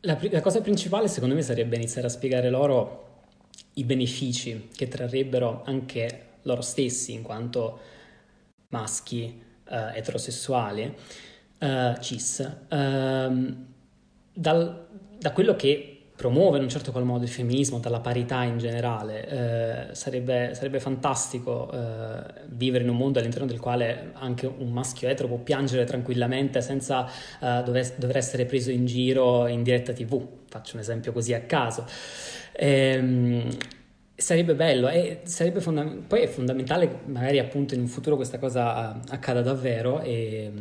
la, la cosa principale secondo me sarebbe iniziare a spiegare loro i benefici che trarrebbero anche loro stessi in quanto maschi uh, eterosessuali uh, cis uh, dal, da quello che promuove in un certo qual modo il femminismo, dalla parità in generale. Eh, sarebbe, sarebbe, fantastico eh, vivere in un mondo all'interno del quale anche un maschio etero può piangere tranquillamente senza eh, dover, dover, essere preso in giro in diretta TV. Faccio un esempio così a caso. Ehm, sarebbe bello e sarebbe fondam- poi è fondamentale magari appunto in un futuro questa cosa eh, accada davvero e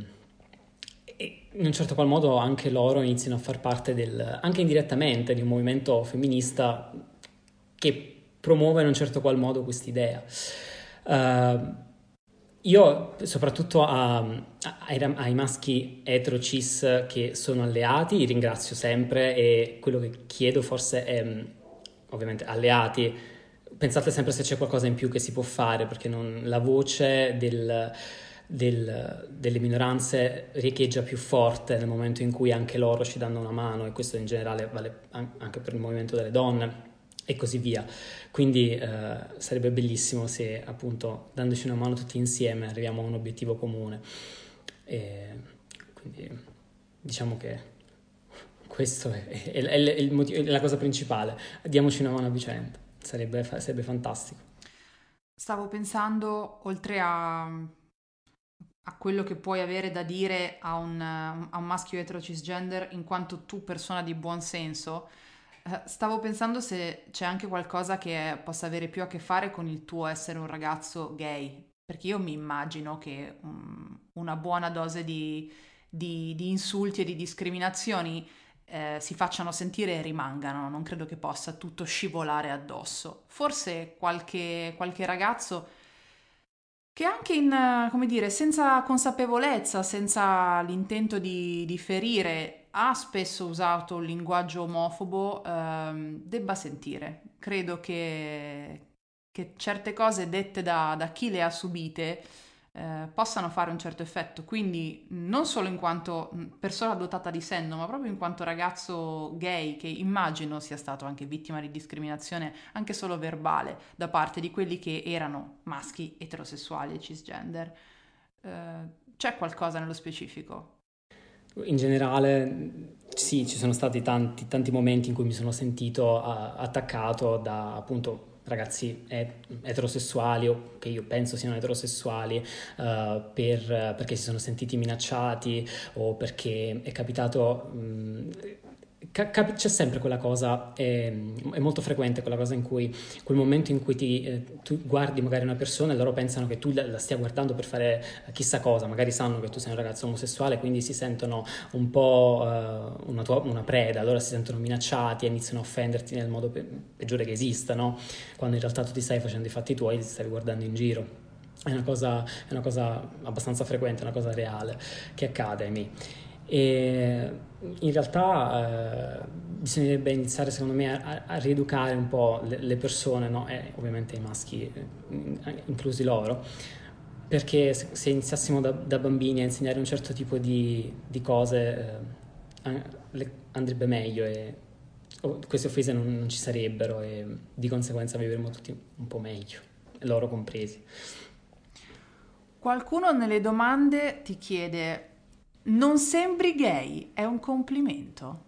in un certo qual modo anche loro iniziano a far parte del, anche indirettamente di un movimento femminista che promuove in un certo qual modo quest'idea. Uh, io, soprattutto a, a, ai, maschi etero cis che sono alleati, ringrazio sempre e quello che chiedo forse è, ovviamente, alleati, pensate sempre se c'è qualcosa in più che si può fare, perché non, la voce del del, delle minoranze riecheggia più forte nel momento in cui anche loro ci danno una mano e questo in generale vale anche per il movimento delle donne e così via. Quindi eh, sarebbe bellissimo se appunto dandoci una mano tutti insieme arriviamo a un obiettivo comune. E quindi diciamo che [LAUGHS] questo è, è, è, è motivo, la cosa principale, diamoci una mano a vicenda, sarebbe, sarebbe fantastico. Stavo pensando, oltre a a quello che puoi avere da dire a un, a un maschio etero cisgender in quanto tu persona di buon senso, eh, stavo pensando se c'è anche qualcosa che possa avere più a che fare con il tuo essere un ragazzo gay, perché io mi immagino che um, una buona dose di, di, di, insulti e di discriminazioni eh, si facciano sentire e rimangano, non credo che possa tutto scivolare addosso. Forse qualche, qualche ragazzo che anche in, come dire, senza consapevolezza, senza l'intento di, di ferire, ha spesso usato un linguaggio omofobo, ehm, debba sentire. Credo che, che certe cose dette da, da chi le ha subite eh, possano fare un certo effetto. Quindi non solo in quanto persona dotata di senno, ma proprio in quanto ragazzo gay che immagino sia stato anche vittima di discriminazione anche solo verbale da parte di quelli che erano maschi eterosessuali e cisgender. Eh, c'è qualcosa nello specifico? In generale sì, ci sono stati tanti, tanti momenti in cui mi sono sentito uh, attaccato da appunto ragazzi eterosessuali o che io penso siano eterosessuali uh, per, perché si sono sentiti minacciati o perché è capitato mh, C'è sempre quella cosa, è, è, molto frequente quella cosa in cui, quel momento in cui ti, eh, tu guardi magari una persona e loro pensano che tu la, la, stia guardando per fare chissà cosa, magari sanno che tu sei un ragazzo omosessuale, quindi si sentono un po' uh, una, tua, una, preda, allora si sentono minacciati e iniziano a offenderti nel modo pe- peggiore che esista, no? quando in realtà tu ti stai facendo i fatti tuoi e ti stai guardando in giro. È una, cosa, è una cosa abbastanza frequente, una cosa reale che accade, ahimè. E in realtà eh, bisognerebbe iniziare, secondo me, a, a rieducare un po' le, le persone, no? e ovviamente i maschi, eh, inclusi loro, perché se, iniziassimo da, da, bambini a insegnare un certo tipo di, di cose eh, andrebbe meglio e queste offese non, non, ci sarebbero e di conseguenza vivremmo tutti un po' meglio, loro compresi. Qualcuno nelle domande ti chiede non sembri gay, è un complimento.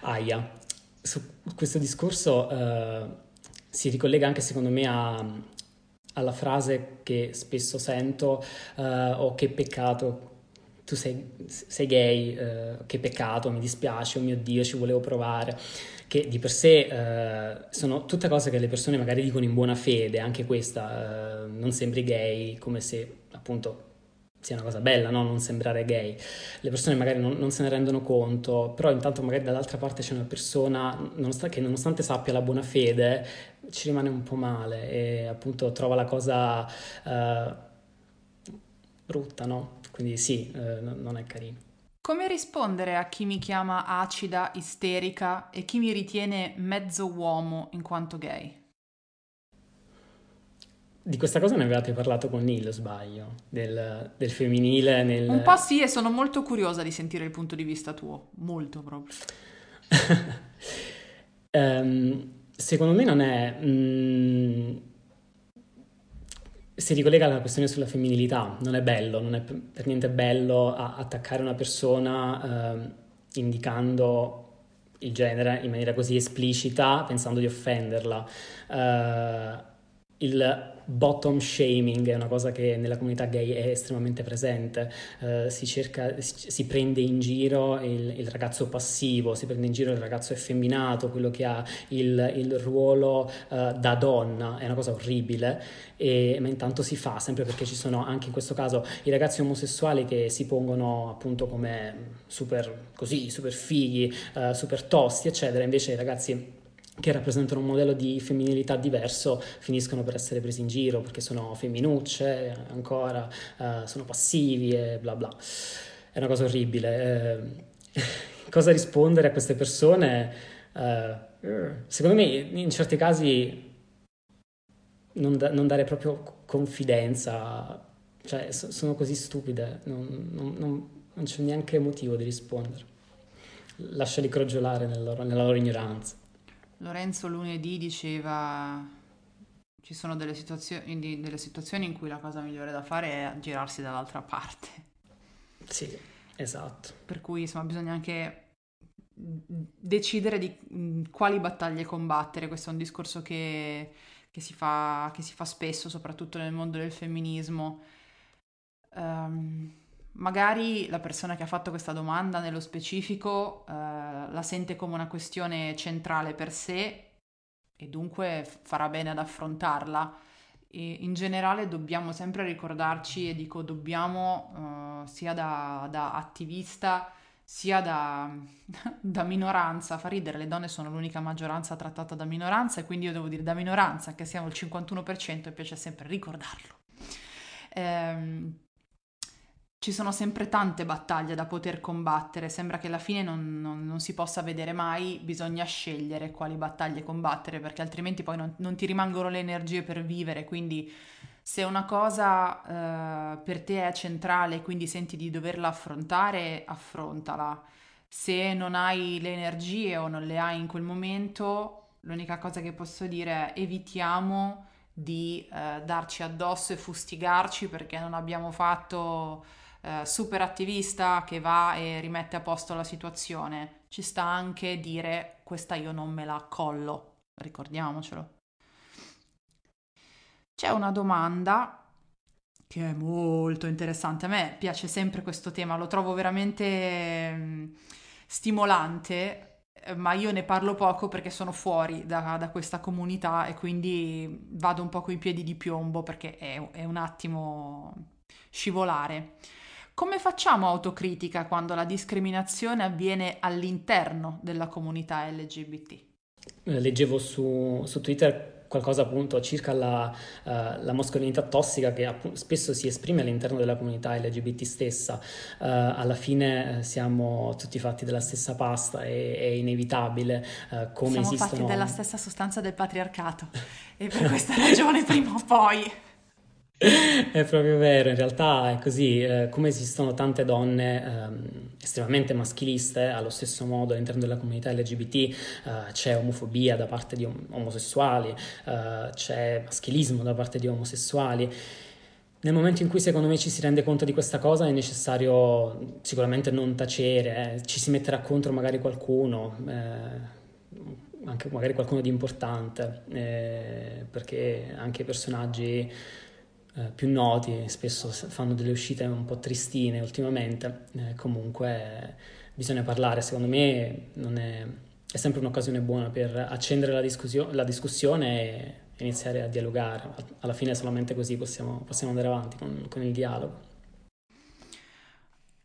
Aia, su questo discorso uh, si ricollega anche secondo me a, alla frase che spesso sento, uh, oh che peccato, tu sei, sei gay, uh, che peccato, mi dispiace, oh mio Dio, ci volevo provare, che di per sé sono tutte cose che le persone magari dicono in buona fede, anche questa, non sembri gay, come se appunto sia una cosa bella, no? non sembrare gay. Le persone magari non, non, se ne rendono conto, però intanto magari dall'altra parte c'è una persona nonostante, che nonostante sappia la buona fede ci rimane un po' male e appunto trova la cosa uh, brutta, no? Quindi sì, uh, non è carino. Come rispondere a chi mi chiama acida, isterica e chi mi ritiene mezzo uomo in quanto gay? Di questa cosa ne avevate parlato con Neil, sbaglio, del, del, femminile nel... Un po' sì, e sono molto curiosa di sentire il punto di vista tuo, molto proprio. um, [LAUGHS] secondo me non è... Mm, si ricollega alla questione sulla femminilità, non è bello, non è per niente bello attaccare una persona uh, indicando il genere in maniera così esplicita pensando di offenderla. Uh, il bottom shaming è una cosa che nella comunità gay è estremamente presente, uh, si, cerca, si, prende in giro il, il, ragazzo passivo, si prende in giro il ragazzo effeminato, quello che ha il, il ruolo uh, da donna, è una cosa orribile, e, ma intanto si fa, sempre perché ci sono anche in questo caso i ragazzi omosessuali che si pongono appunto come super così, super fighi, uh, super tosti, eccetera, invece i ragazzi che rappresentano un modello di femminilità diverso finiscono per essere presi in giro perché sono femminucce ancora, uh, sono passivi e bla bla. È una cosa orribile. Eh, [LAUGHS] cosa rispondere a queste persone? Uh, secondo me in certi casi non, da- non dare proprio confidenza, cioè so- sono così stupide, non, non, non, c'è neanche motivo di rispondere. Lasciali crogiolare nella loro, nella loro ignoranza. Lorenzo lunedì diceva ci sono delle situazioni, delle situazioni in cui la cosa migliore da fare è girarsi dall'altra parte. Sì, esatto. Per cui insomma bisogna anche decidere di quali battaglie combattere. Questo è un discorso che, che, si, fa, che si, fa, spesso, soprattutto nel mondo del femminismo. Um, Magari la persona che ha fatto questa domanda nello specifico eh, la sente come una questione centrale per sé e dunque farà bene ad affrontarla. E in generale dobbiamo sempre ricordarci, e dico dobbiamo eh, sia da, da, attivista sia da, [LAUGHS] da, minoranza, fa ridere, le donne sono l'unica maggioranza trattata da minoranza e quindi io devo dire da minoranza, che siamo il 51% e piace sempre ricordarlo. Ehm, ci sono sempre tante battaglie da poter combattere, sembra che alla fine non, non, non, si possa vedere mai, bisogna scegliere quali battaglie combattere perché altrimenti poi non, non ti rimangono le energie per vivere, quindi se una cosa eh, per te è centrale e quindi senti di doverla affrontare, affrontala. Se non hai le energie o non le hai in quel momento, l'unica cosa che posso dire è evitiamo di eh, darci addosso e fustigarci perché non abbiamo fatto eh, super attivista che va e rimette a posto la situazione, ci sta anche dire questa io non me la collo, ricordiamocelo. C'è una domanda che è molto interessante, a me piace sempre questo tema, lo trovo veramente mm, stimolante, ma io ne parlo poco perché sono fuori da, da, questa comunità e quindi vado un po' coi piedi di piombo perché è, è un attimo scivolare. Come facciamo autocritica quando la discriminazione avviene all'interno della comunità LGBT? Eh, leggevo su, su Twitter qualcosa appunto circa la, uh, la mascolinità tossica che appunto, spesso si esprime all'interno della comunità LGBT stessa. Uh, alla fine siamo tutti fatti della stessa pasta, è, è inevitabile come siamo esistono... fatti della stessa sostanza del patriarcato e per questa ragione prima o poi È proprio vero, in realtà è così, eh, come esistono tante donne ehm, estremamente maschiliste, allo stesso modo all'interno della comunità LGBT eh, c'è omofobia da parte di om- omosessuali, eh, c'è maschilismo da parte di omosessuali. Nel momento in cui secondo me ci si rende conto di questa cosa è necessario sicuramente non tacere, eh, ci si metterà contro magari qualcuno, eh, anche magari qualcuno di importante, eh, perché anche i personaggi eh, più noti, spesso fanno delle uscite un po' tristine ultimamente, eh, comunque bisogna parlare, secondo me è, è, sempre un'occasione buona per accendere la, discussio- la, discussione e iniziare a dialogare, alla fine solamente così possiamo, possiamo andare avanti con, con, il dialogo.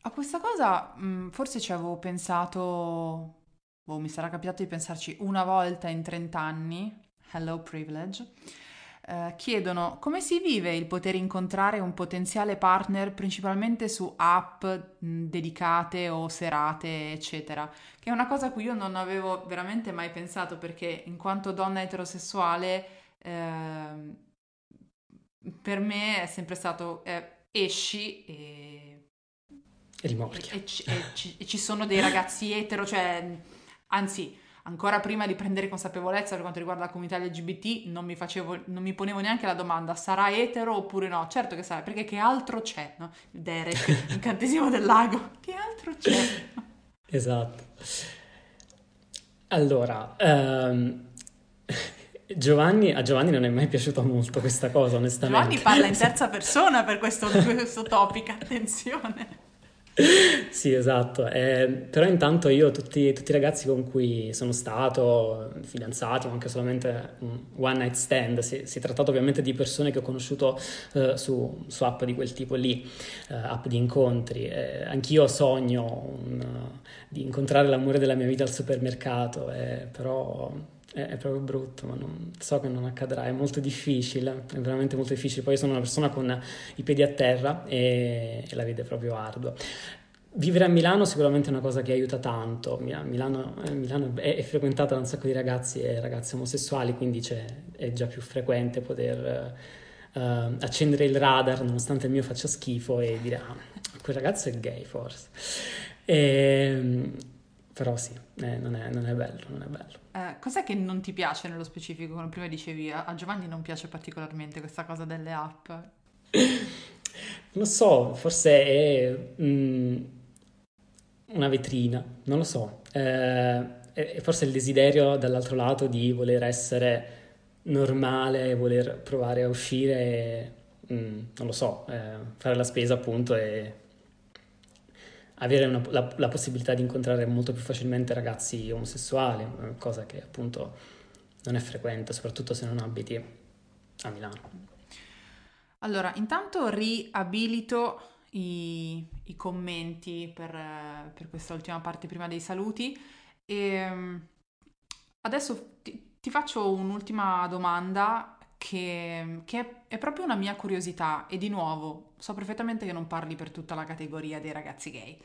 A questa cosa mh, forse ci avevo pensato, boh, mi sarà capitato di pensarci una volta in 30 anni, hello privilege, eh, chiedono come si vive il poter incontrare un potenziale partner principalmente su app mh, dedicate o serate, eccetera, che è una cosa a cui io non avevo veramente mai pensato perché in quanto donna eterosessuale eh, per me è sempre stato eh, esci e... E, e, e, e ci sono dei ragazzi etero, cioè anzi ancora prima di prendere consapevolezza per quanto riguarda la comunità LGBT, non mi, facevo, non mi ponevo neanche la domanda sarà etero oppure no. Certo che sarà, perché che altro c'è? No? Derek, [LAUGHS] incantesimo del lago, che altro c'è? [LAUGHS] Esatto. Allora, ehm, [LAUGHS] Giovanni, a Giovanni non è mai piaciuta molto questa cosa, onestamente. Giovanni parla in terza persona per questo, questo topic, attenzione. [LAUGHS] Sì, esatto. Eh, però intanto io, tutti, tutti, i ragazzi con cui sono stato, fidanzati o anche solamente one night stand, si, si è trattato ovviamente di persone che ho conosciuto eh, su, su, app di quel tipo lì, eh, app di incontri. Eh, anch'io sogno un, di incontrare l'amore della mia vita al supermercato, eh, però è, è, proprio brutto, ma non, so che non accadrà, è molto difficile, è veramente molto difficile. Poi sono una persona con i piedi a terra e, e la vede proprio ardua. Vivere a Milano sicuramente è una cosa che aiuta tanto. Milano, eh, Milano è, è, frequentata da un sacco di ragazzi e ragazze omosessuali, quindi è già più frequente poter uh, accendere il radar nonostante il mio faccia schifo e dire ah, quel ragazzo è gay forse. E, ehm, però sì, eh, non, è, non, è, bello, non è bello. Eh, cos'è che non ti piace nello specifico? Come prima dicevi, a Giovanni non piace particolarmente questa cosa delle app. Non lo so, forse è mm, una vetrina, non lo so. Eh, forse il desiderio dall'altro lato di voler essere normale, voler provare a uscire, mm, non lo so, eh, fare la spesa appunto e avere una, la, la, possibilità di incontrare molto più facilmente ragazzi omosessuali, cosa che appunto non è frequente, soprattutto se non abiti a Milano. Allora, intanto riabilito i, i commenti per, per, questa ultima parte prima dei saluti e ehm, adesso ti, ti faccio un'ultima domanda che, che, è proprio una mia curiosità e di nuovo so perfettamente che non parli per tutta la categoria dei ragazzi gay,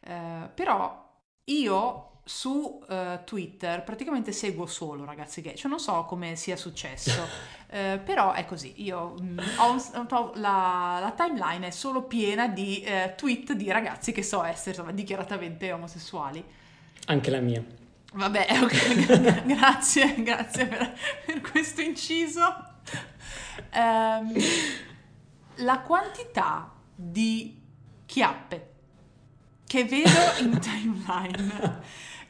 eh, però io su uh, Twitter praticamente seguo solo ragazzi gay, cioè non so come sia successo, [LAUGHS] eh, però è così, io mh, mm, ho, un, ho la, la, timeline è solo piena di eh, tweet di ragazzi che so essere insomma, dichiaratamente omosessuali. Anche la mia. Vabbè, [LAUGHS] ok, [LAUGHS] grazie, grazie per, per questo inciso. Um, la quantità di chiappe che vedo in [LAUGHS] timeline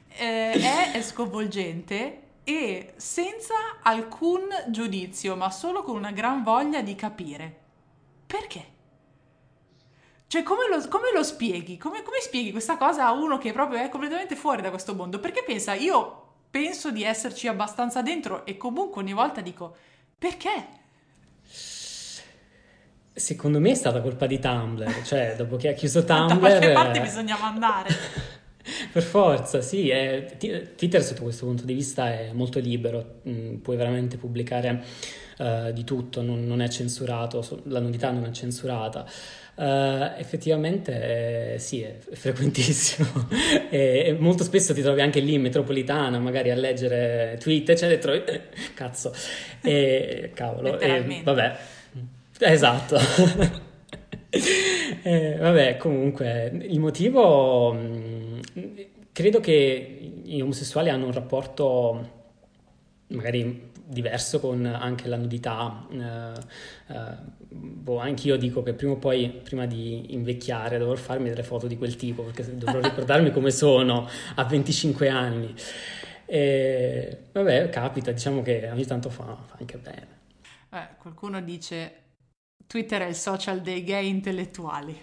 eh, è, è sconvolgente e senza alcun giudizio, ma solo con una gran voglia di capire. Perché? Cioè, come lo, come lo spieghi? Come, come, spieghi questa cosa a uno che proprio è completamente fuori da questo mondo? Perché pensa, io penso di esserci abbastanza dentro e comunque ogni volta dico, perché? Secondo me è stata colpa di Tumblr, cioè dopo che ha chiuso Tumblr... [LAUGHS] Da qualche parte bisognava andare. [LAUGHS] per forza, sì. È... Twitter sotto questo punto di vista è molto libero, mm, puoi veramente pubblicare uh, di tutto, non, non, è censurato, la nudità non è censurata. Uh, effettivamente eh, sì, è frequentissimo [LAUGHS] e, e, molto spesso ti trovi anche lì in metropolitana magari a leggere tweet, eccetera, trovi... cazzo, e cavolo, e, vabbè. Esatto. [LAUGHS] eh, vabbè, comunque, il motivo... Mm, credo che gli omosessuali hanno un rapporto magari diverso con anche la nudità. Eh, eh, boh, anch'io dico che prima o poi, prima di invecchiare, dovrò farmi delle foto di quel tipo, perché dovrò ricordarmi come sono a 25 anni. E, vabbè, capita, diciamo che ogni tanto fa, fa anche bene. Eh, qualcuno dice Twitter è il social dei gay intellettuali.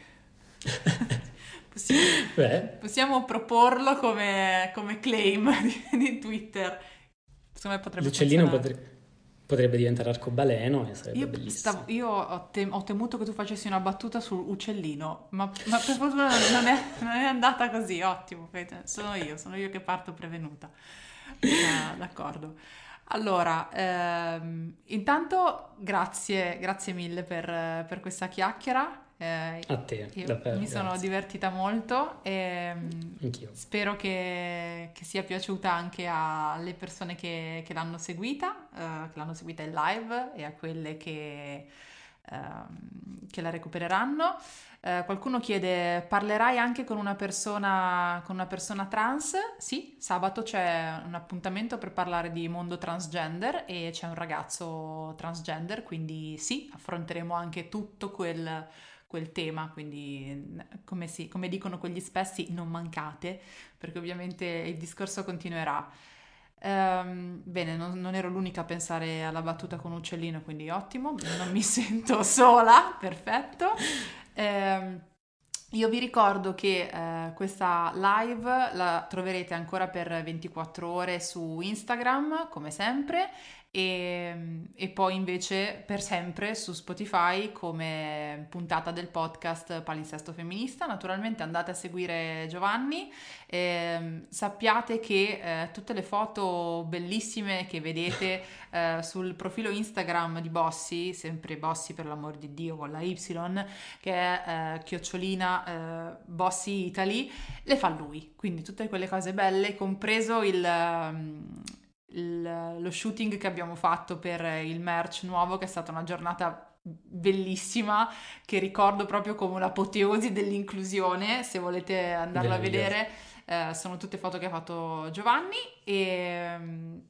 [LAUGHS] possiamo, possiamo, proporlo come, come claim di, di, Twitter. Secondo me potrebbe L'uccellino potrebbe, potrebbe diventare arcobaleno e sarebbe io bellissimo. Stavo, io ho, tem- ho, temuto che tu facessi una battuta sull'uccellino, ma, ma per fortuna non è, non è, andata così, ottimo. Sono io, sono io che parto prevenuta. Ah, d'accordo. Allora, ehm, intanto grazie, grazie mille per, per questa chiacchiera. Eh, a te, davvero, mi sono grazie. divertita molto e Anch'io. spero che, che, sia piaciuta anche alle persone che, che l'hanno seguita, eh, che l'hanno seguita in live e a quelle che, eh, che la recupereranno. Eh, qualcuno chiede, parlerai anche con una, persona, con una persona trans? Sì, sabato c'è un appuntamento per parlare di mondo transgender e c'è un ragazzo transgender, quindi sì, affronteremo anche tutto quel, quel tema, quindi come, si, come dicono quegli spessi non mancate, perché ovviamente il discorso continuerà. Um, bene, non, non, ero l'unica a pensare alla battuta con uccellino, quindi ottimo, non mi [LAUGHS] sento sola, perfetto. Um, io vi ricordo che eh, questa live la troverete ancora per 24 ore su Instagram, come sempre, e, e, poi invece per sempre su Spotify come puntata del podcast Palinsesto Femminista. Naturalmente andate a seguire Giovanni, eh, sappiate che eh, tutte le foto bellissime che vedete eh, sul profilo Instagram di Bossi, sempre Bossi per l'amor di Dio con la Y, che è eh, chiocciolina eh, Bossi Italy, le fa lui. Quindi tutte quelle cose belle, compreso il... Il, lo shooting che abbiamo fatto per il merch nuovo, che è stata una giornata bellissima, che ricordo proprio come un'apoteosi dell'inclusione, se volete andarla a vedere, eh, sono tutte foto che ha fatto Giovanni e um,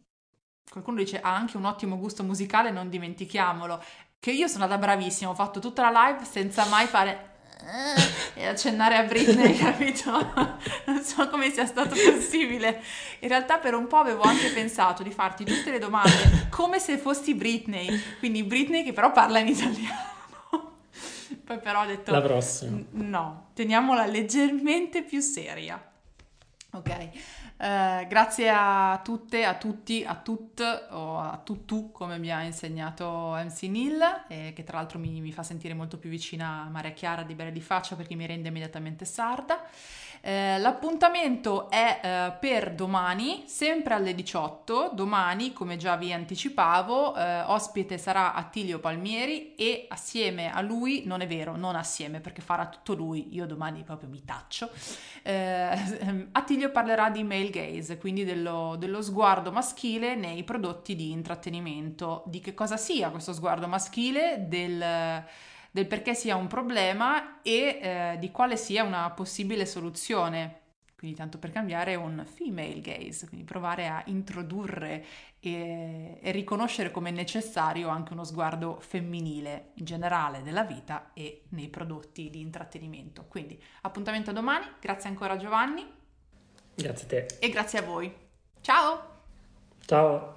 qualcuno dice ha anche un ottimo gusto musicale, non dimentichiamolo, che io sono andata bravissima, ho fatto tutta la live senza mai fare e accennare a Britney, [LAUGHS] capito? non so come sia stato possibile. In realtà per un po' avevo anche pensato di farti tutte le domande come se fossi Britney, quindi Britney che però parla in italiano. Poi però ho detto... La prossima. No, teniamola leggermente più seria. Ok. Eh, grazie a tutte, a tutti, a tut o a tuttu come mi ha insegnato MC Neil e che tra l'altro mi, mi fa sentire molto più vicina a Maria Chiara di Bere di Faccia perché mi rende immediatamente sarda. Eh, l'appuntamento è eh, per domani, sempre alle 18. Domani, come già vi anticipavo, eh, ospite sarà Attilio Palmieri e assieme a lui, non è vero, non assieme perché farà tutto lui, io domani proprio mi taccio. Eh, [LAUGHS] Attilio parlerà di male gaze, quindi dello, dello sguardo maschile nei prodotti di intrattenimento, di che cosa sia questo sguardo maschile, del del perché sia un problema e eh, di quale sia una possibile soluzione. Quindi tanto per cambiare un female gaze, quindi provare a introdurre e, e riconoscere come necessario anche uno sguardo femminile in generale della vita e nei prodotti di intrattenimento. Quindi appuntamento domani, grazie ancora Giovanni. Grazie a te. E grazie a voi. Ciao! Ciao!